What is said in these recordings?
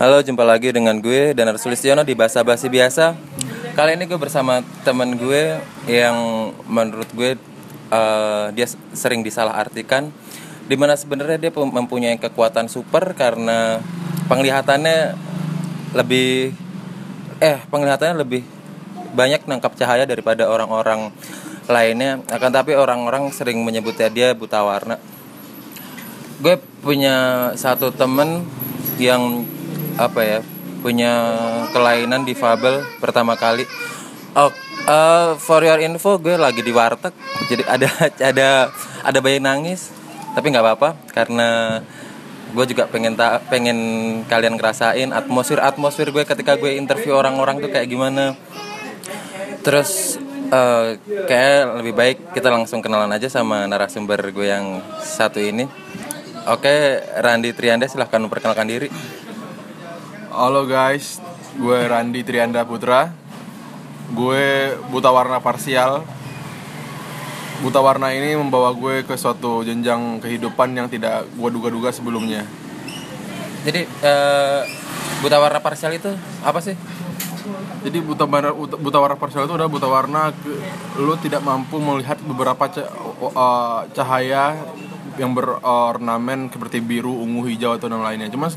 Halo, jumpa lagi dengan gue Danar Sulistiono di Bahasa Basi Biasa. Kali ini gue bersama temen gue yang menurut gue uh, dia sering disalahartikan di mana sebenarnya dia mempunyai kekuatan super karena penglihatannya lebih eh penglihatannya lebih banyak nangkap cahaya daripada orang-orang lainnya akan tapi orang-orang sering menyebutnya dia buta warna gue punya satu temen yang apa ya punya kelainan difabel pertama kali. Oh uh, for your info gue lagi di warteg. Jadi ada ada ada bayi nangis. Tapi nggak apa-apa karena gue juga pengen tak pengen kalian ngerasain atmosfer atmosfer gue ketika gue interview orang-orang tuh kayak gimana. Terus uh, kayak lebih baik kita langsung kenalan aja sama narasumber gue yang satu ini. Oke, Randi Trianda silahkan memperkenalkan diri. Halo guys, gue Randi Trianda Putra. Gue buta warna parsial. Buta warna ini membawa gue ke suatu jenjang kehidupan yang tidak gue duga-duga sebelumnya. Jadi uh, buta warna parsial itu apa sih? Jadi buta warna buta warna parsial itu adalah buta warna lo tidak mampu melihat beberapa uh, cahaya yang berornamen seperti biru, ungu, hijau atau dan lainnya. Cuma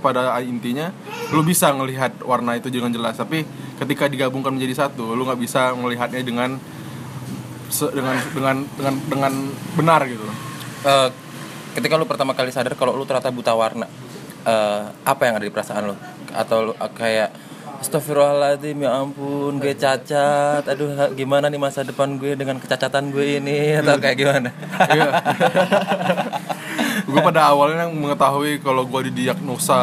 pada intinya lu bisa ngelihat warna itu dengan jelas, tapi ketika digabungkan menjadi satu, lu nggak bisa melihatnya dengan dengan dengan dengan dengan benar gitu. Uh, ketika lu pertama kali sadar kalau lu ternyata buta warna, uh, apa yang ada di perasaan lu? Atau lu, uh, kayak Astagfirullahaladzim ya ampun gue cacat. Aduh gimana nih masa depan gue dengan kecacatan gue ini? Atau kayak gimana? Iya. Gue pada awalnya mengetahui kalau gue didiagnosa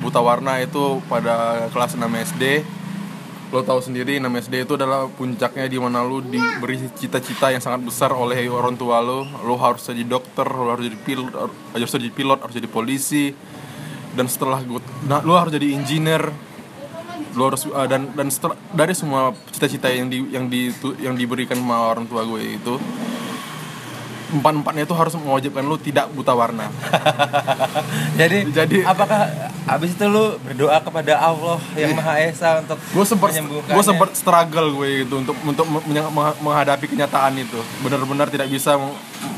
buta warna itu pada kelas 6 SD Lo tahu sendiri 6 SD itu adalah puncaknya di mana lo diberi cita-cita yang sangat besar oleh orang tua lo. Lo harus jadi dokter, lo harus jadi pilot, harus jadi pilot, harus jadi polisi. Dan setelah gue, nah, lo harus jadi engineer lo harus uh, dan dan dari semua cita-cita yang di yang di yang diberikan sama orang tua gue itu empat empatnya itu harus mewajibkan lo tidak buta warna. jadi jadi apakah abis itu lo berdoa kepada Allah yang iya. Maha Esa untuk gue sempat gue sempat struggle gue itu untuk untuk menghadapi kenyataan itu benar-benar tidak bisa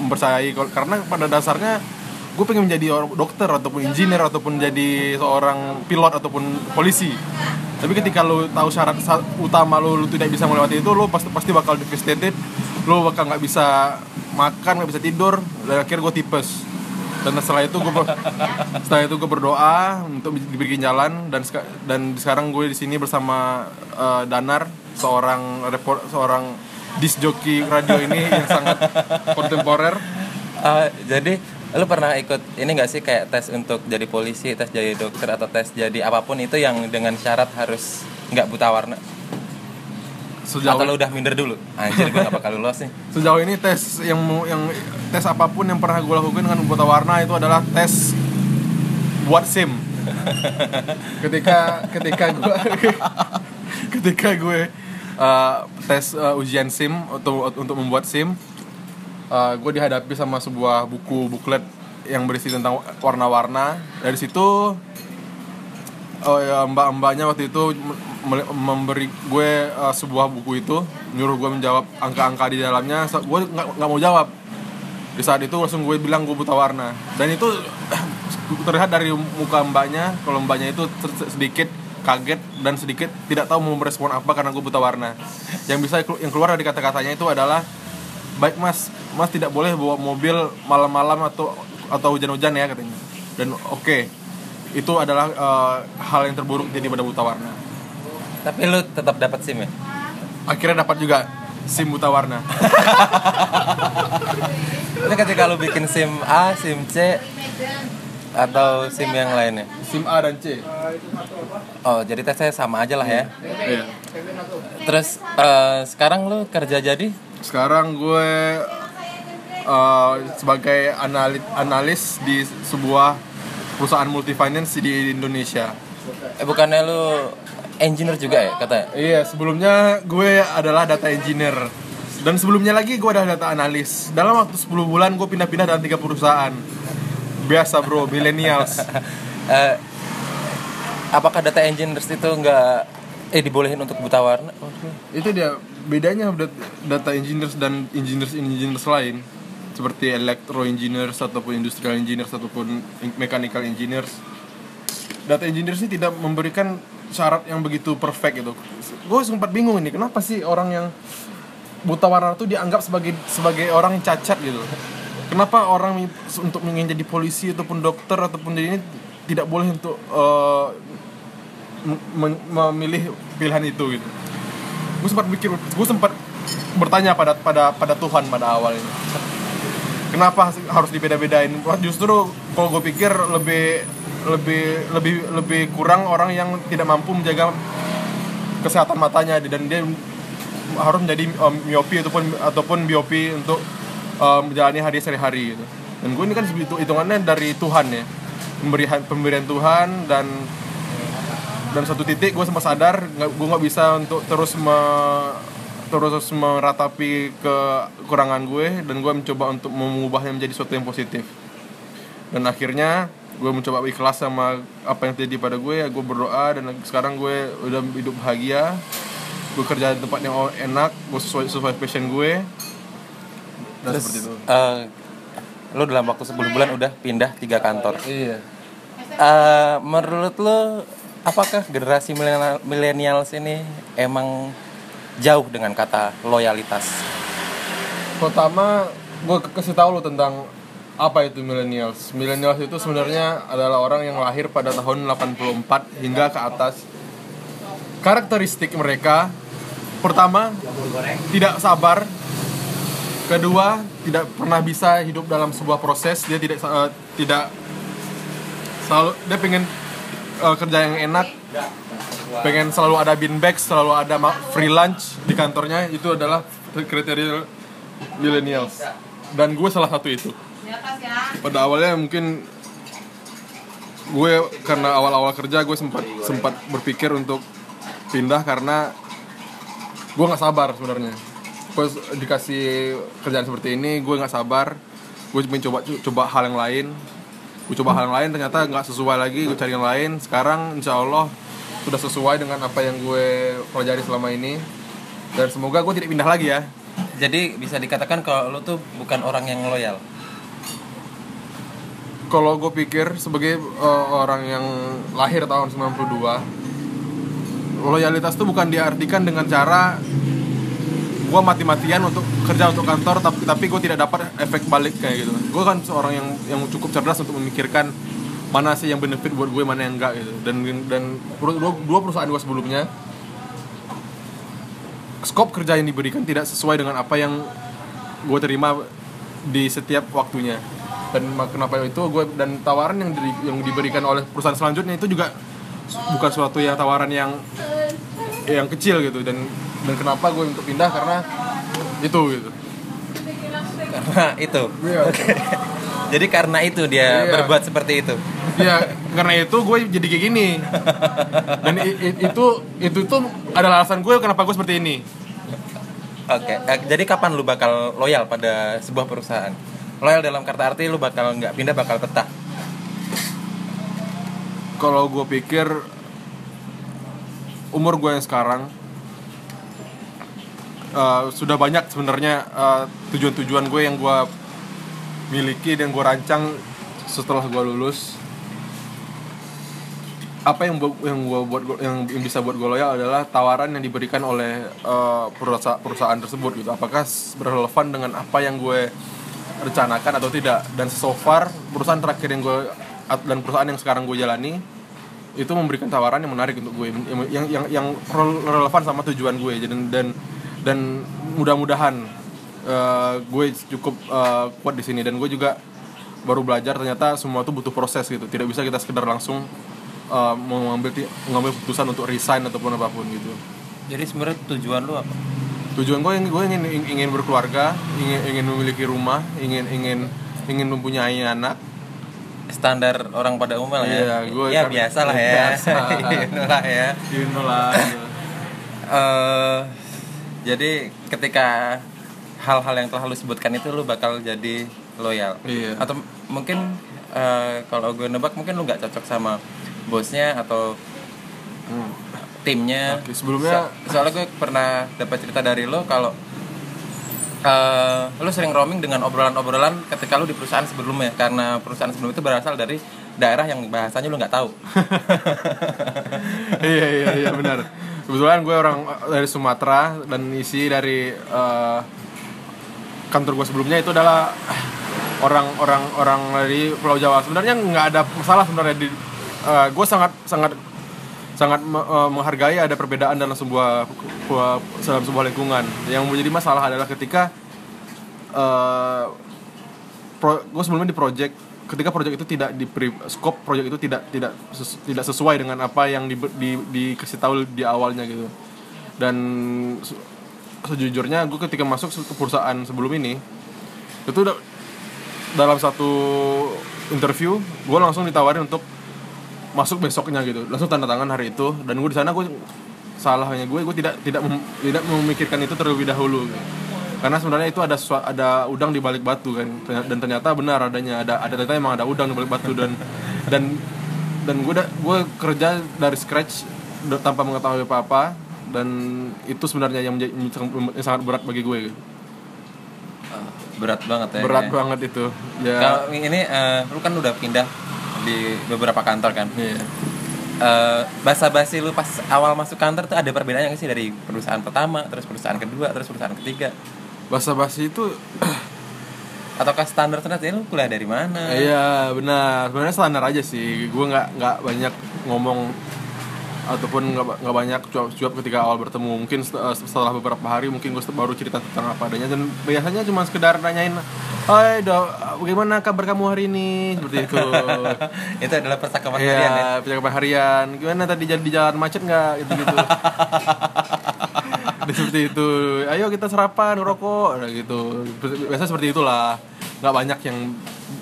mempercayai karena pada dasarnya gue pengen menjadi dokter ataupun engineer ataupun jadi seorang pilot ataupun polisi. Tapi ketika lo tahu syarat utama lo, lo tidak bisa melewati itu lo pasti pasti bakal devastated lo bakal nggak bisa makan nggak bisa tidur. Dan akhir gue tipes. Dan setelah itu gue setelah itu gue berdoa untuk diberi jalan. Dan dan sekarang gue di sini bersama uh, Danar seorang report seorang disc jockey radio ini yang sangat kontemporer. Uh, jadi lu pernah ikut ini gak sih kayak tes untuk jadi polisi tes jadi dokter atau tes jadi apa pun itu yang dengan syarat harus nggak buta warna? Sejauh atau lu udah minder dulu? Anjir gue gak bakal lulus nih. Sejauh ini tes yang yang tes apa pun yang pernah gue lakukan dengan buta warna itu adalah tes buat sim. Ketika ketika gue ketika gue uh, tes uh, ujian sim untuk untuk membuat sim uh, gue dihadapi sama sebuah buku buklet yang berisi tentang warna-warna. Dari situ oh ya mbak-mbaknya waktu itu memberi gue uh, sebuah buku itu nyuruh gue menjawab angka-angka di dalamnya. Gue nggak mau jawab. Di saat itu langsung gue bilang gue buta warna. Dan itu terlihat dari muka mbaknya. Kalau mbaknya itu sedikit kaget dan sedikit tidak tahu mau merespon apa karena gue buta warna. Yang bisa yang keluar dari kata-katanya itu adalah baik mas mas tidak boleh bawa mobil malam-malam atau atau hujan-hujan ya katanya dan oke okay, itu adalah uh, hal yang terburuk jadi pada buta warna tapi lu tetap dapat sim ya akhirnya dapat juga sim buta warna itu ketika lu bikin sim A sim C atau SIM yang lainnya? SIM A dan C. Oh, jadi tesnya sama aja lah ya. Iya. Terus uh, sekarang lu kerja jadi? Sekarang gue uh, sebagai analis analis di sebuah perusahaan multifinance di Indonesia. Eh bukannya lu engineer juga ya katanya? Iya, sebelumnya gue adalah data engineer. Dan sebelumnya lagi gue adalah data analis. Dalam waktu 10 bulan gue pindah-pindah dalam tiga perusahaan. Biasa bro, millennials. uh, apakah data engineers itu nggak eh dibolehin untuk buta warna itu dia bedanya dat- data engineers dan engineers engineers lain seperti electro engineers ataupun industrial engineers ataupun mechanical engineers. Data engineers ini tidak memberikan syarat yang begitu perfect gitu. Gue sempat bingung ini kenapa sih orang yang buta warna itu dianggap sebagai sebagai orang yang cacat gitu? Kenapa orang untuk ingin jadi polisi ataupun dokter ataupun jadi ini tidak boleh untuk mem- memilih pilihan itu gitu? Gue sempat mikir gue sempat bertanya pada pada pada Tuhan pada awal ini kenapa harus dibeda-bedain justru kalau gue pikir lebih lebih lebih lebih kurang orang yang tidak mampu menjaga kesehatan matanya dan dia harus menjadi um, miopi ataupun ataupun biopi untuk um, menjalani hari sehari-hari gitu. Dan gue ini kan hitungannya dari Tuhan ya. Pemberian pemberian Tuhan dan dan satu titik gue sempat sadar gue nggak bisa untuk terus me, terus meratapi kekurangan gue dan gue mencoba untuk mengubahnya menjadi sesuatu yang positif. Dan akhirnya gue mencoba ikhlas sama apa yang terjadi pada gue gue berdoa dan sekarang gue udah hidup bahagia. Gue kerja di tempat yang enak gue sesuai sesuai passion gue. Dan terus seperti itu. eh, lo dalam waktu 10 bulan udah pindah tiga kantor. Iya. Eh, menurut lo apakah generasi milenial- millennials ini emang jauh dengan kata loyalitas. Pertama gue kasih tahu lo tentang apa itu millennials. Millennials itu sebenarnya adalah orang yang lahir pada tahun 84 hingga ke atas. Karakteristik mereka pertama tidak sabar. Kedua tidak pernah bisa hidup dalam sebuah proses. Dia tidak eh, tidak selalu dia pengen eh, kerja yang enak pengen selalu ada bin bag selalu ada free lunch di kantornya itu adalah kriteria millennials. Dan gue salah satu itu. Pada awalnya mungkin gue karena awal-awal kerja gue sempat sempat berpikir untuk pindah karena gue nggak sabar sebenarnya. Gue dikasih kerjaan seperti ini gue nggak sabar. Gue mencoba coba hal yang lain. Gue coba hal yang lain ternyata nggak sesuai lagi gue cari yang lain. Sekarang insya Allah sudah sesuai dengan apa yang gue pelajari selama ini. Dan semoga gue tidak pindah lagi ya. Jadi bisa dikatakan kalau lo tuh bukan orang yang loyal. Kalau gue pikir sebagai uh, orang yang lahir tahun 92 loyalitas itu bukan diartikan dengan cara gue mati-matian untuk kerja untuk kantor tapi tapi gue tidak dapat efek balik kayak gitu. Gue kan seorang yang yang cukup cerdas untuk memikirkan mana sih yang benefit buat gue mana yang enggak gitu. Dan dan dua, dua perusahaan gue sebelumnya skop kerja yang diberikan tidak sesuai dengan apa yang gue terima di setiap waktunya. Dan kenapa itu gue dan tawaran yang di- yang diberikan oleh perusahaan selanjutnya itu juga bukan suatu yang tawaran yang yang kecil gitu. Dan dan kenapa gue untuk pindah? Karena itu gitu. Karena itu. Iya. Jadi karena itu dia Iya. berbuat seperti itu. Ya karena itu gue jadi kayak gini. Dan itu itu tuh adalah alasan gue kenapa gue seperti ini. Oke eh, jadi kapan lu bakal loyal pada sebuah perusahaan? Loyal dalam kata arti lu bakal nggak pindah bakal betah. Kalau gue pikir umur gue yang sekarang eh, sudah banyak sebenarnya eh, tujuan-tujuan gue yang gue miliki dan gue rancang setelah gue lulus apa yang yang gua buat yang, bisa buat gue loyal adalah tawaran yang diberikan oleh eh, perusahaan, tersebut gitu. Apakah berrelevan dengan apa yang gue rencanakan atau tidak? Dan so far perusahaan terakhir yang gue dan perusahaan yang sekarang gue jalani itu memberikan tawaran yang menarik untuk gue yang yang yang, yang rel- relevan sama tujuan gue dan dan dan mudah-mudahan eh, gue cukup eh, kuat di sini dan gue juga baru belajar ternyata semua itu butuh proses gitu. Tidak bisa kita sekedar langsung eh, mengambil mengambil keputusan untuk resign ataupun apa pun gitu. Jadi sebenarnya tujuan lu apa? Tujuan gue gue ingin ingin berkeluarga ingin ingin memiliki rumah ingin ingin ingin mempunyai anak. Standar orang pada umumnya lah ya. Iya, gua ya kan- biasa lah ya. Biasa. Ya. Gitu lah. Eh, jadi ketika hal-hal yang telah lu sebutkan itu lu bakal jadi loyal Iya. atau mungkin eh, kalau gue nebak mungkin lu nggak cocok sama bosnya atau Hmm. timnya Oke, sebelumnya- So- soalnya gue pernah dapat cerita dari lo kalau eh lo sering roaming dengan obrolan-obrolan ketika lo di perusahaan sebelumnya karena perusahaan sebelum itu berasal dari daerah yang bahasanya lo nggak tahu iya iya iya benar kebetulan gue orang dari Sumatera dan isi dari eh, kantor gue sebelumnya itu adalah orang-orang orang dari Pulau Jawa. Sebenarnya nggak ada masalah sebenarnya di eh, gue sangat sangat sangat eh, menghargai ada perbedaan dalam sebuah dalam sebuah lingkungan. Yang menjadi masalah adalah ketika eh pro, gue sebelumnya di project ketika project itu tidak di scope project itu tidak tidak ses- tidak sesuai dengan apa yang di, di, dikasih tahu di awalnya gitu. Dan sejujurnya gue ketika masuk ke perusahaan sebelum ini itu udah dalam satu interview gue langsung ditawarin untuk masuk besoknya gitu. Langsung tanda tangan hari itu dan gue di sana gue salahnya gue gue tidak tidak mem- tidak memikirkan itu terlebih dahulu. Gitu. karena sebenarnya itu ada ada udang di balik batu kan. Dan ternyata benar adanya ada ada ternyata emang ada udang di balik batu dan dan dan gue gue kerja dari scratch tanpa mengetahui apa apa dan itu sebenarnya yang, menjadi- yang sangat berat bagi gue. Berat banget ya berat kayaknya. banget itu. Ya. Kalau ini eh, lu kan udah pindah di beberapa kantor kan? Iya. Eh, basa-basi lu pas awal masuk kantor tuh ada perbedaannya nggak sih dari perusahaan pertama terus perusahaan kedua terus perusahaan ketiga? Basa-basi itu ataukah standar standar ya lu kuliah dari mana? Iya benar, sebenarnya standar aja sih. Gue nggak nggak banyak ngomong ataupun nggak ba- nggak banyak cuap-cuap ketika awal bertemu. Mungkin eh, setelah beberapa hari mungkin gue baru cerita tentang apa adanya dan biasanya cuma sekedar nanyain, Hai, do, bagaimana kabar kamu hari ini? Seperti itu. itu adalah percakapan harian ya percakapan harian. Gimana tadi jalan di jalan macet nggak? Gitu gitu. seperti itu. Ayo kita sarapan, rokok, nah, gitu. Biasa seperti itulah. Nggak banyak yang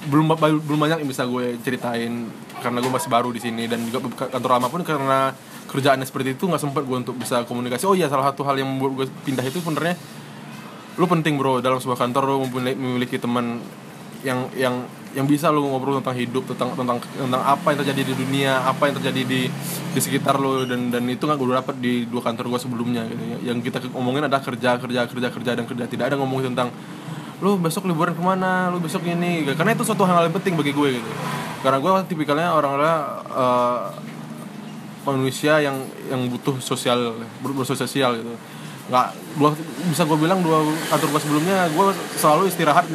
belum belum banyak yang bisa gue ceritain karena gue masih baru di sini dan juga kantor lama pun karena kerjaannya seperti itu nggak sempat gue untuk bisa komunikasi. Oh iya, salah satu hal yang membuat gue pindah itu sebenarnya lu penting bro dalam sebuah kantor lu mempunyai- memiliki teman yang yang yang bisa lu ngobrol tentang hidup tentang tentang tentang apa yang terjadi di dunia apa yang terjadi di di sekitar lu dan dan itu nggak gue dapat di dua kantor gue sebelumnya gitu ya. yang kita ngomongin adalah kerja kerja kerja kerja dan kerja tidak ada ngomongin tentang lu besok liburan ke mana lu besok ini karena itu suatu hal yang penting bagi gue gitu karena gue tipikalnya orang-orang eh, manusia yang yang butuh sosial ber- bersosial gitu. Nggak dua bisa gue bilang dua kantor gue sebelumnya gue selalu istirahat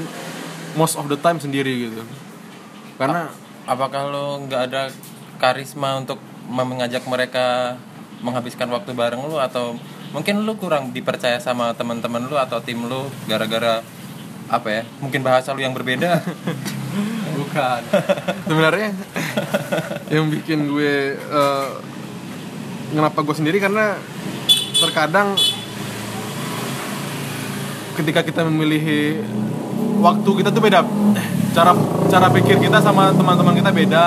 most of the time sendiri gitu. Karena apakah lo nggak ada karisma untuk mengajak mereka menghabiskan waktu bareng lu? Atau mungkin lu kurang dipercaya sama teman-teman lu atau tim lu gara-gara apa ya mungkin bahasa lu yang berbeda? Bukan. Sebenarnya yang bikin gue eh, kenapa gue sendiri? Karena terkadang ketika kita memilih waktu kita tuh beda. Cara cara pikir kita sama teman-teman kita beda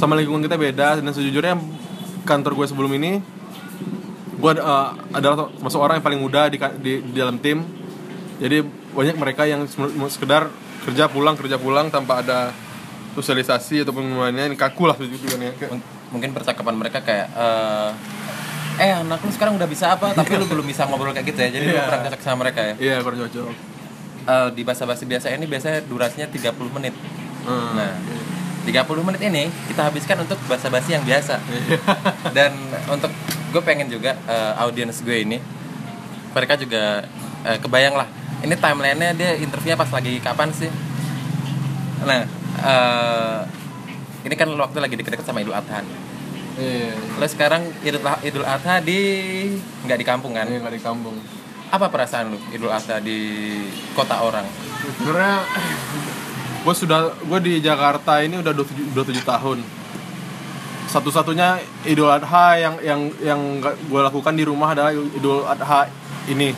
sama lingkungan kita beda. Dan sejujurnya kantor gue sebelum ini gue eh, adalah masuk orang yang paling muda di, di, di dalam tim. Jadi banyak mereka yang sekedar kerja pulang kerja pulang tanpa ada sosialisasi ataupun gimana ini kaku lah gitu mungkin percakapan mereka kayak eh eh anak lu sekarang udah bisa apa? Tapi lu belum bisa ngobrol kayak gitu ya jadi lu Iya. kurang cocok sama mereka ya? Iya kurang cocok. Eh, di bahasa basi biasa ini biasanya durasinya 30 menit. Hmm, nah 30 menit ini kita habiskan untuk bahasa basi yang biasa. Iya. dan untuk gue pengen juga eh, audiens gue ini mereka juga eh, kebayang lah ini timelinenya dia interviewnya pas lagi kapan sih? Nah eh, ini kan waktu lagi deket-deket sama Idul Adha iya lo sekarang Idul Idul Adha di nggak di kampung kan? Ini nggak di kampung. Apa perasaan lu Idul Adha di kota orang? Sebenarnya gue sudah gue di Jakarta ini udah 27, 27 tahun. Satu-satunya Idul Adha yang yang yang gue lakukan di rumah adalah Idul Adha ini.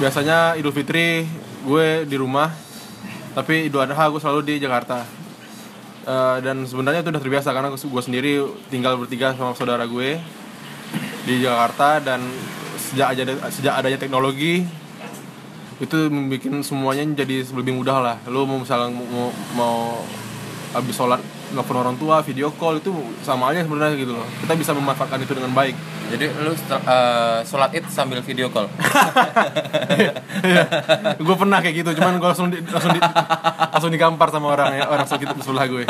Biasanya Idul Fitri gue di rumah tapi Idul Adha gue selalu di Jakarta Eh, dan sebenarnya itu udah terbiasa karena gue sendiri tinggal bertiga sama saudara gue di Jakarta dan sejak aja sejak adanya teknologi itu membuat semuanya jadi lebih mudah lah. Lu mau misalnya mau, mau habis sholat nelfon orang tua video call itu sama aja sebenarnya gitu loh. Kita bisa memanfaatkan itu dengan baik. Jadi lu eh, sholat id sambil video call. gue pernah kayak gitu cuman gue langsung di, langsung di, langsung digampar sama orang ya orang segitu sebelah gue.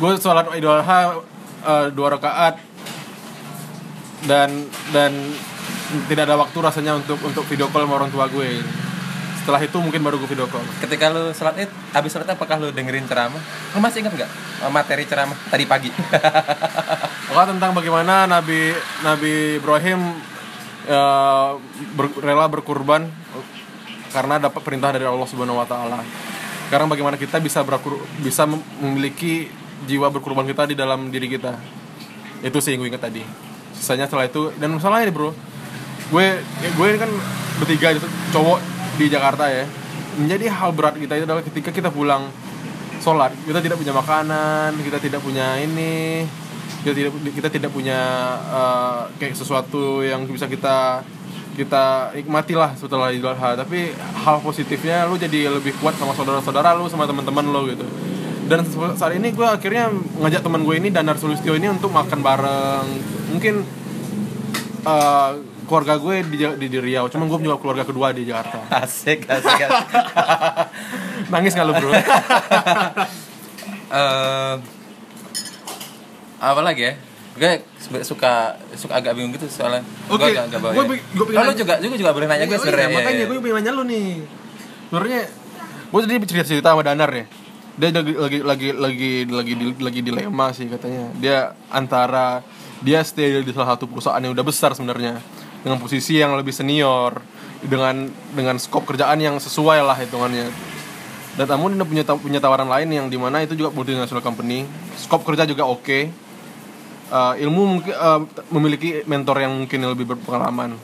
Gue sholat idul adha eh, dua rakaat. Dan dan tidak ada waktu rasanya untuk untuk video call sama orang tua gue setelah itu mungkin baru gue video call Ketika lu sholat id, habis sholat apakah lu dengerin ceramah? Lu masih ingat nggak eh, materi ceramah tadi pagi? Pokoknya tentang bagaimana Nabi Nabi Ibrahim eh, ber- rela berkurban karena dapat perintah dari Allah Subhanahu wa taala. Sekarang bagaimana kita bisa berkur bisa mem- memiliki jiwa berkurban kita di dalam diri kita. Itu sih yang gue ingat tadi. Sisanya setelah itu dan masalahnya nih, Bro. Gue gue kan bertiga cowok di Jakarta ya. Menjadi hal berat kita itu adalah ketika kita pulang sholat kita tidak punya makanan kita tidak punya ini kita tidak kita tidak punya eh, kayak sesuatu yang bisa kita kita nikmati lah setelah Idul Adha tapi hal positifnya lu jadi lebih kuat sama saudara-saudara lu sama teman-teman lu gitu dan saat ini gue akhirnya ngajak teman gue ini Danar Sulistyo ini untuk makan bareng mungkin eh, keluarga gue di, di, di Riau cuman gue juga keluarga kedua di Jakarta asik, asik, asik. nangis nggak lu bro Eh, apa lagi ya? Gue suka suka agak bingung gitu soalnya. Oke, Gue agak, gue bi- gue pengen lu nanya- juga juga juga boleh nanya gue Oh iya, sebenarnya. makanya Iya, gue pengen nanya lu nih sebenarnya gue tadi cerita cerita sama Danar ya dia lagi lagi lagi lagi lagi lagi dilema sih katanya dia antara dia stay di salah satu perusahaan yang udah besar sebenarnya dengan posisi yang lebih senior dengan dengan skop kerjaan yang sesuai lah hitungannya. Dan namun dia punya punya tawaran lain yang di mana itu juga multinational company. Skop kerja juga oke. Uh, ilmu mungkin uh, memiliki mentor yang mungkin lebih berpengalaman.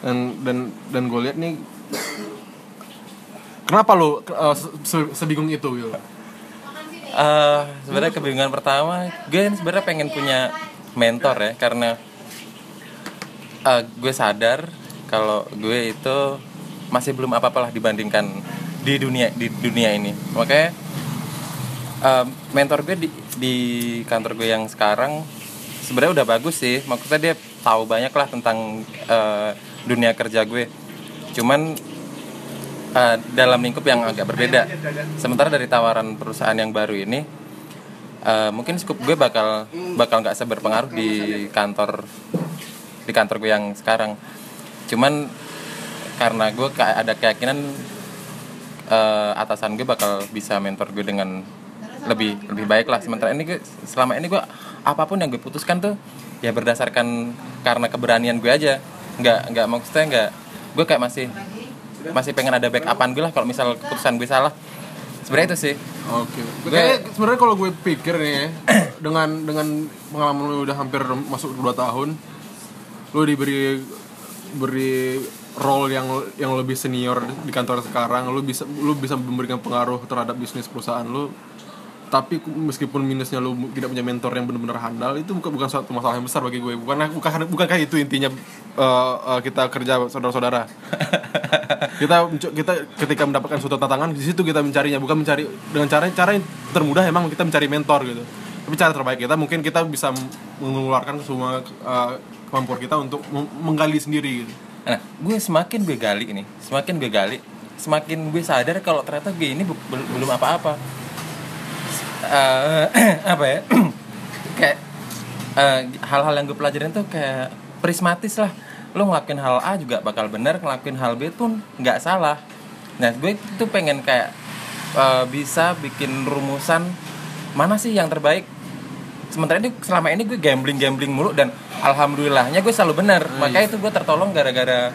Dan dan dan gue lihat nih kenapa lo uh, se- se- sebingung itu gitu Eh, sebenarnya kebingungan pertama, gue sebenarnya pengen punya mentor ya karena eh, gue sadar kalau gue itu masih belum apa-apa lah dibandingkan di dunia di dunia ini. Makanya eh, mentor gue di di kantor gue yang sekarang sebenarnya udah bagus sih. Maksudnya dia tahu banyak lah tentang eh, dunia kerja gue. Cuman eh, dalam lingkup yang agak berbeda. Sementara dari tawaran perusahaan yang baru ini, eh, mungkin skup gue bakal bakal nggak seberpengaruh di kantor di kantor gue yang sekarang. Cuman karena gue kayak ada keyakinan eh, atasan gue bakal bisa mentor gue dengan lebih lebih baik lah. Sementara ini gue selama ini gue apa pun yang gue putuskan tuh ya berdasarkan karena keberanian gue aja. Nggak nggak maksudnya nggak gue kayak masih masih pengen ada backupan gue lah kalau misal keputusan gue salah sebenarnya itu sih oke Gue- sebenarnya kalau gue pikir nih ya, dengan dengan pengalaman lu udah hampir masuk 2 tahun lu diberi beri role yang yang lebih senior di kantor sekarang lu bisa lu bisa memberikan pengaruh terhadap bisnis perusahaan lu. Tapi meskipun minusnya lu tidak punya mentor yang benar-benar handal itu bukan bukan suatu masalah yang besar bagi gue. Bukan bukan bukankah itu intinya uh, uh, kita kerja saudara-saudara? Kita kita ketika mendapatkan suatu tantangan di situ kita mencarinya. Bukan mencari dengan cara cara yang termudah emang kita mencari mentor gitu. Tapi cara terbaik kita mungkin kita bisa mengeluarkan semua uh, kemampuan kita untuk meng- menggali sendiri gitu. Nah gue semakin gue gali ini semakin gue gali semakin gue sadar kalau ternyata gue ini belum apa-apa. Eh, apa ya? Kayak eh, hal-hal yang gue pelajarin tuh kayak prismatis lah. Lo ngelakuin hal A juga bakal benar ngelakuin hal B pun nggak salah. Nah gue tuh pengen kayak eh, bisa bikin rumusan mana sih yang terbaik sementara ini selama ini gue gambling gambling mulu dan alhamdulillahnya gue selalu benar. Makanya itu gue tertolong gara-gara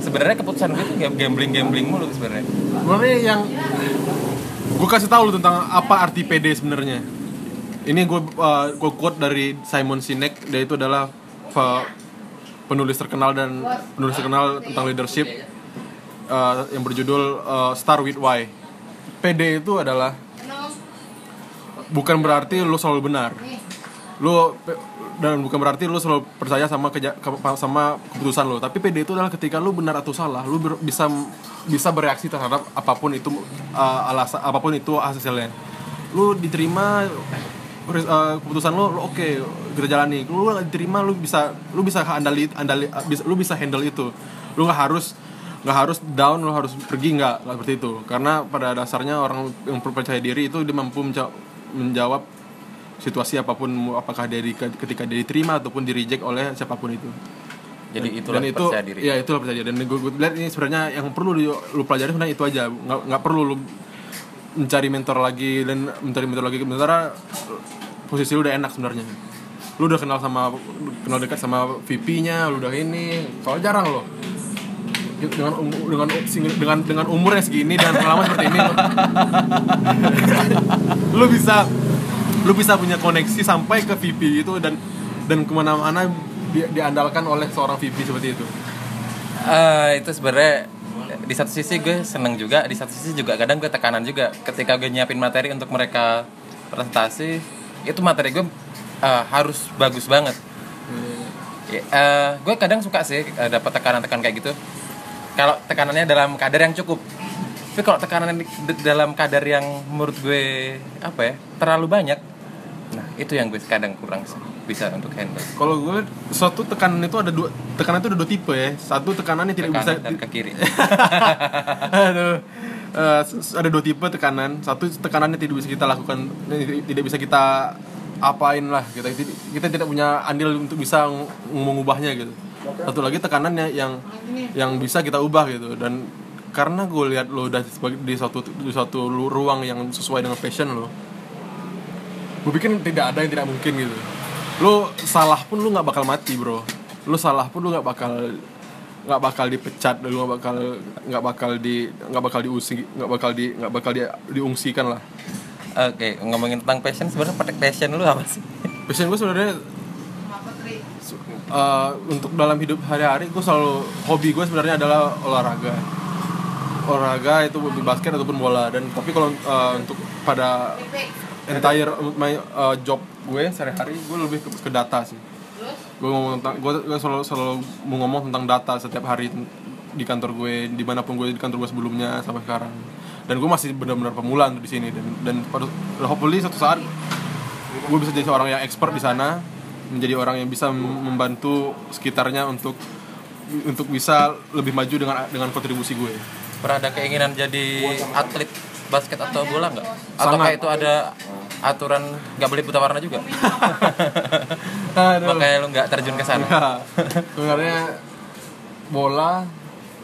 sebenarnya keputusan gue tuh gambling gambling mulu sebenarnya. Sebenarnya yang gue kasih tahu lu tentang apa arti PD sebenarnya. Ini gue uh, gue quote dari Simon Sinek dia itu adalah penulis terkenal dan penulis terkenal tentang leadership uh, yang berjudul uh, Star with Why. PD itu adalah bukan berarti lu selalu benar lu dan bukan berarti lu selalu percaya sama keja, ke- sama keputusan lu. Tapi PD itu adalah ketika lu benar atau salah lu ber- bisa bisa bereaksi terhadap apa pun itu uh, alasan apa pun itu hasilnya. Lu diterima eh, keputusan lu, lu oke kita jalani. Lu diterima lu bisa lu bisa it- handle it- bisa lu bisa handle itu. Lu nggak harus nggak harus down lu harus pergi nggak seperti itu. Karena pada dasarnya orang yang percaya diri itu dia mampu menja- menjawab situasi apa pun apakah dari ketika dia diterima ataupun di reject oleh siapa pun itu. Jadi itulah dan itu percaya diri. ya itulah percaya diri. Dan gue, gue lihat ini sebenarnya yang perlu lu, lu pelajari sebenarnya itu aja. Nggak nggak perlu lu mencari mentor lagi dan mencari mentor lagi. Sementara posisi lu udah enak sebenarnya. Lu udah kenal sama kenal dekat sama VP-nya lu udah ini. Soalnya jarang loh. Dengan um- dengan dengan dengan umur yang segini dan pengalaman seperti ini lu bisa lu bisa punya koneksi sampai ke VP itu dan dan ke mana-mana di, diandalkan oleh seorang VP seperti itu. Eh, itu sebenarnya di satu sisi gue seneng juga di satu sisi juga kadang gue tekanan juga. Ketika gue nyiapin materi untuk mereka presentasi itu materi gue eh, harus bagus banget. Ya, eh, gue kadang suka sih eh, dapat tekanan-tekanan kayak gitu. Kalau tekanannya dalam kadar yang cukup. Tapi kalau tekanan dalam kadar yang menurut gue apa ya terlalu banyak itu yang gue kadang kurang bisa untuk handle Kalau gue suatu tekanan itu ada dua tekanan itu ada dua tipe ya. Satu tekanan yang tidak bisa Kanan dan ke kiri Aduh. S- ada dua tipe tekanan. Satu tekanan yang tidak bisa kita lakukan, tidak bisa kita apain lah. Kita kita tidak punya andil untuk bisa ng- mengubahnya gitu. Satu lagi tekanannya yang yang bisa kita ubah gitu. Dan karena gue lihat lo udah di suatu di suatu ruang yang sesuai dengan passion lo, gue pikir tidak ada yang tidak mungkin gitu. Lu salah pun lu nggak bakal mati bro. Lu salah pun lu nggak bakal nggak bakal dipecat lu nggak bakal nggak bakal di nggak bakal diusik nggak bakal di nggak bakal di, diungsikan lah. Oke, ngomongin tentang passion, sebenarnya patek passion lu apa sih? passion gue sebenarnya uh, untuk dalam hidup hari-hari gue selalu hobi gue sebenarnya adalah olahraga. Olahraga itu basket ataupun bola. Dan tapi kalau uh, untuk pada entire my uh, job gue sehari-hari gue lebih ke, ke data sih. Gue ngomong tentang gue, gue selalu selalu mau ngomong tentang data setiap hari di kantor gue di mana pun gue di kantor gue sebelumnya sampai sekarang. Dan gue masih benar-benar pemula untuk di sini dan dan hopefully suatu saat gue bisa jadi seorang yang expert di sana menjadi orang yang bisa mem- membantu sekitarnya untuk untuk bisa lebih maju dengan dengan kontribusi gue. Pernah ada keinginan jadi atlet basket atau bola nggak? Sangat. Ataukah itu ada aturan nggak boleh buta warna juga? Aduh. Makanya lu nggak terjun ke sana. Enggak. sebenarnya bola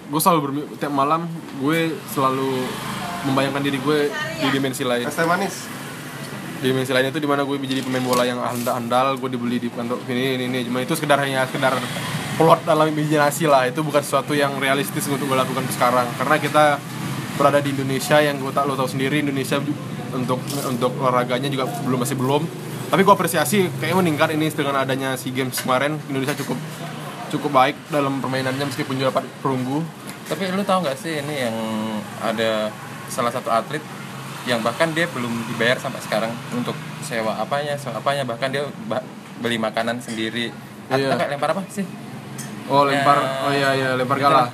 gue selalu bermi- tiap malam gue selalu membayangkan diri gue di dimensi lain Es teh manis. di dimensi lain itu di mana gue menjadi pemain bola yang andal-andal gue dibeli di kantor ini ini ini cuma itu sekedar hanya sekedar plot dalam imajinasi lah itu bukan sesuatu yang realistis untuk gue lakukan sekarang karena kita berada di Indonesia yang gue tak lo tahu sendiri Indonesia untuk untuk olahraganya juga belum masih belum tapi gue apresiasi kayaknya meningkat ini dengan adanya SEA Games kemarin Indonesia cukup cukup baik dalam permainannya meskipun juga dapat perunggu Tapi lu tahu nggak sih ini yang ada salah satu atlet yang bahkan dia belum dibayar sampai sekarang untuk sewa apanya, sewa apanya bahkan dia ba- beli makanan sendiri. Atau Iya. lempar apa sih? oh lempar Ya. oh iya iya lempar galah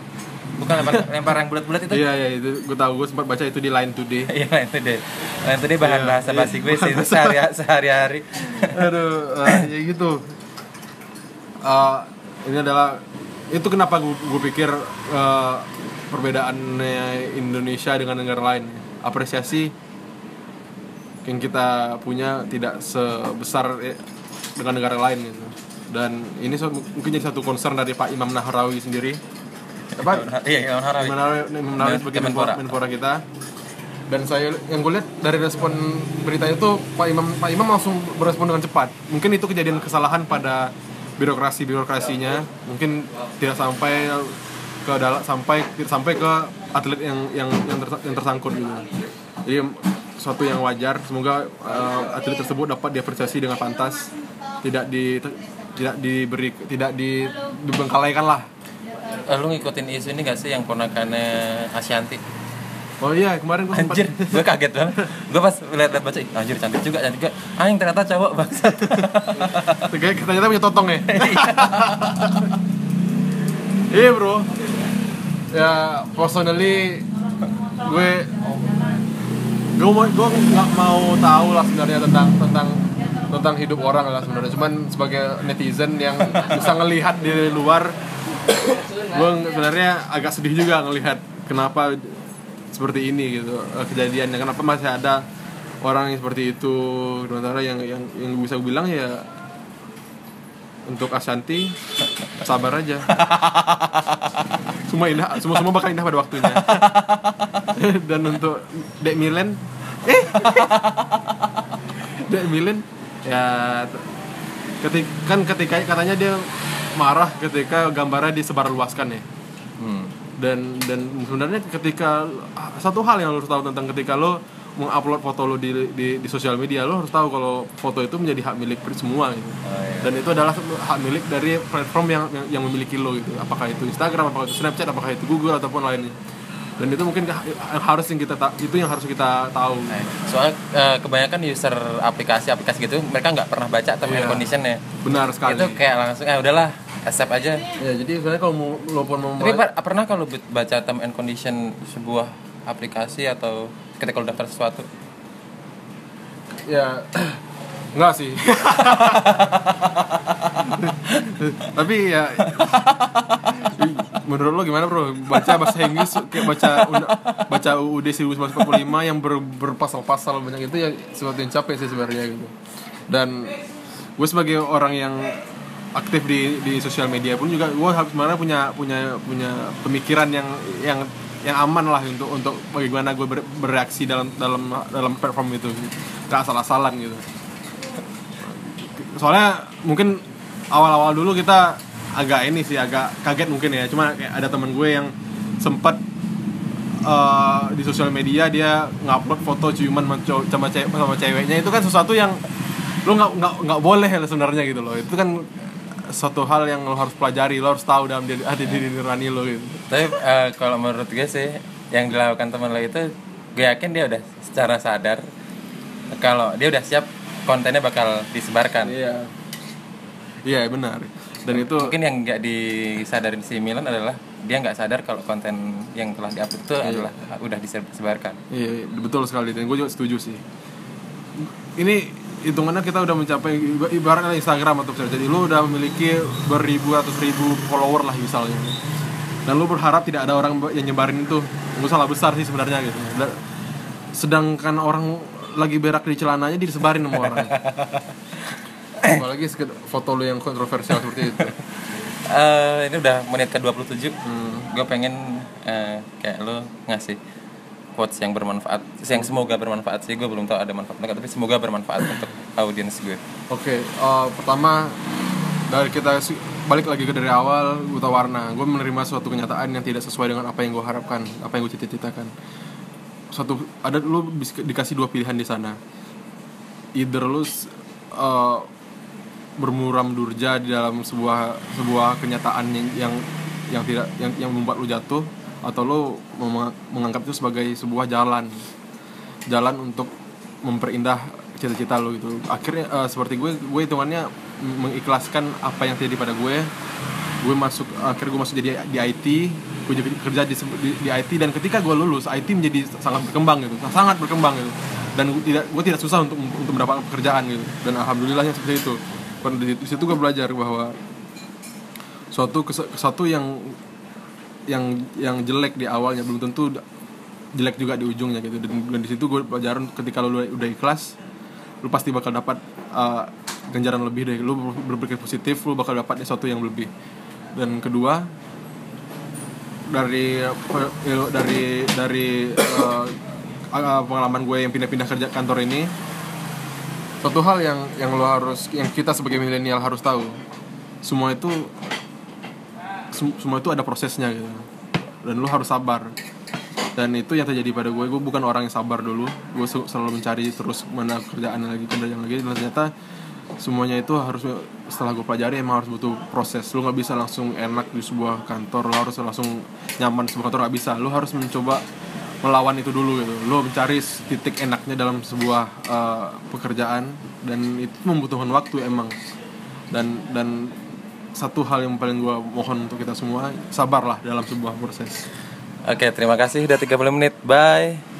Bukan lempar lempar yang bulat-bulat itu. iya iya itu gue tahu gue sempat baca itu di Line Today Iya deh. Nah, itu deh bahan Iya, bahasa iya. basi gue sih itu sehari sehari-hari. aduh eh, ya gitu Eh, ini adalah itu kenapa gue, gue pikir eh, perbedaannya Indonesia dengan negara lain apresiasi yang kita punya tidak sebesar eh, dengan negara lain gitu dan ini mungkin jadi satu concern dari Pak Imam Nahrawi sendiri apa? Iya, Ilham Harawi. Imam Nahrawi, Imam Nahrawi sebagai. Menpora, Menpora kita. Dan saya yang gue lihat dari respon berita itu Pak Imam Pak Imam langsung berespon dengan cepat. Mungkin itu kejadian kesalahan pada birokrasi birokrasinya mungkin tidak sampai ke dalam sampai sampai ke atlet yang yang yang, tersa- yang tersangkut gitu. Jadi suatu yang wajar. Semoga uh, atlet tersebut dapat diapresiasi dengan pantas. Tidak di tidak diberi tidak di dibengkalaikan lah lu ngikutin isu ini gak sih yang ponakannya Asyanti? oh iya kemarin gue sempat Anjir, gue kaget banget. Gue pas lihat-lihat baca, "Ih, anjir cantik juga, cantik juga. Anjing ternyata cowok bangsat. Kayak ternyata punya totong ya. Iya bro. Ya personally gue gue mau gue nggak mau tahu lah sebenarnya tentang tentang tentang hidup orang lah sebenarnya cuman sebagai netizen yang bisa ngelihat dari luar gue sebenarnya agak sedih juga ngelihat kenapa seperti ini gitu eh, kejadiannya. Kenapa masih ada orang yang seperti itu? Sementara yang yang yang bisa gue bilang ya untuk Ashanti sabar aja. Semua indah semua semua bakal indah pada waktunya. Dan untuk Dek Milen eh Dek Milen ya ketika kan ketika katanya dia marah ketika gambarnya disebarluaskan ya Hmm. dan dan sebenarnya ketika satu hal yang lo harus tahu tentang ketika lo mengupload foto lo di, di di sosial media lo harus tahu kalau foto itu menjadi hak milik semua gitu Oh, iya. dan itu adalah hak milik dari platform yang yang, yang memiliki lo gitu apakah itu Instagram apakah itu Snapchat apakah itu Google ataupun lainnya dan itu mungkin yang harus yang kita ta- itu yang harus kita tahu. Nah, soalnya eh, kebanyakan user aplikasi-aplikasi gitu mereka nggak pernah baca term and Iya. conditionnya. Benar sekali. Itu kayak langsung ah udahlah accept aja. Ya jadi sebenarnya kalau mau lo pun mau tapi per- pernah kalau baca term and condition sebuah aplikasi atau ketika lo daftar sesuatu? Ya enggak sih. Tapi ya menurut lo gimana bro? Baca bahasa Inggris kayak baca baca UUD 1945 yang ber, berpasal-pasal banyak itu ya sesuatu yang capek sih sebenarnya gitu. Dan gue sebagai orang yang aktif di di sosial media pun juga gue harus sebenarnya punya punya punya pemikiran yang yang yang aman lah untuk untuk bagaimana gue ber- bereaksi dalam dalam dalam platform itu gak asal-asalan gitu. Soalnya mungkin awal-awal dulu kita agak ini sih agak kaget mungkin ya. Cuma kayak ada temen gue yang sempat eh, di sosial media dia ngupload foto ciuman sama cewek sama ceweknya. Itu kan sesuatu yang lo nggak nggak nggak boleh lah sebenarnya gitu loh. Itu kan suatu hal yang lo harus pelajari. Lo harus tahu dalam diri hati diri nurani lo gitu. Tapi eh, kalau menurut gue sih yang dilakukan teman lo itu gue yakin dia udah secara sadar kalau dia udah siap kontennya bakal disebarkan. Iya. Iya benar dan itu mungkin yang nggak disadarin si Milan adalah dia nggak sadar kalau konten yang telah diupload itu adalah udah disebarkan Iya, betul sekali dan gue juga setuju sih. Ini hitungannya kita udah mencapai iba- ibaratnya Instagram atau misalnya jadi lu udah memiliki beribu ratus ribu follower lah misalnya. Dan lu berharap tidak ada orang yang nyebarin itu. Itu salah besar sih sebenarnya gitu. Da- sedangkan orang lagi berak di celananya disebarin sama orang. Apalagi sekedar foto lu yang kontroversial seperti itu. Eh, ini udah menit ke 27 Hmm. gue pengen eh, kayak lo ngasih quotes yang bermanfaat yang semoga bermanfaat sih gue belum tahu ada manfaat enggak tapi semoga bermanfaat untuk audiens gue Oke, eh, pertama dari kita balik lagi ke dari awal buta warna. Gue menerima suatu kenyataan yang tidak sesuai dengan apa yang gue harapkan, apa yang gue cita-citakan. Suatu ada lu dikasih dua pilihan di sana. Either lu eh, bermuram durja di dalam sebuah sebuah kenyataan yang yang yang tidak yang yang membuat lu jatuh atau lu mema- menganggap itu sebagai sebuah jalan. Jalan untuk memperindah cita-cita lo gitu. Akhirnya eh, seperti gue gue hitungannya mengikhlaskan apa yang terjadi pada gue. Gue masuk akhirnya gue masuk jadi di IT gue jadi kerja di, di, di IT dan ketika gue lulus IT menjadi sangat berkembang gitu sangat berkembang gitu. Dan gue tidak gue tidak susah untuk untuk mendapatkan pekerjaan gitu. Dan alhamdulillahnya seperti itu Karena di situ gue belajar bahwa suatu suatu yang yang yang jelek di awalnya belum tentu jelek juga di ujungnya gitu. Dan, dan di situ gue pelajaran ketika lu udah, ikhlas lu pasti bakal dapat uh, ganjaran lebih dari lu ber- berpikir positif lu bakal dapat sesuatu yang lebih. Dan kedua dari il- dari dari uh, pengalaman gue yang pindah-pindah kerja kantor ini satu hal yang yang lo harus yang kita sebagai milenial harus tahu semua itu sem- semua itu ada prosesnya gitu. Dan lu harus sabar. Dan itu yang terjadi pada gue. Gue bukan orang yang sabar dulu. Gue selalu mencari terus mana kerjaan lagi kerjaan lagi. Dan ternyata semuanya itu harus setelah gue pelajari emang harus butuh proses. Lu nggak bisa langsung enak di sebuah kantor. Lu harus langsung nyaman di sebuah kantor. Nggak bisa. Lu harus mencoba melawan itu dulu gitu. Lu mencari titik enaknya dalam sebuah uh, pekerjaan dan itu membutuhkan waktu emang. Dan dan satu hal yang paling gue mohon untuk kita semua sabarlah dalam sebuah proses. Oke terima kasih. Udah 30 menit. Bye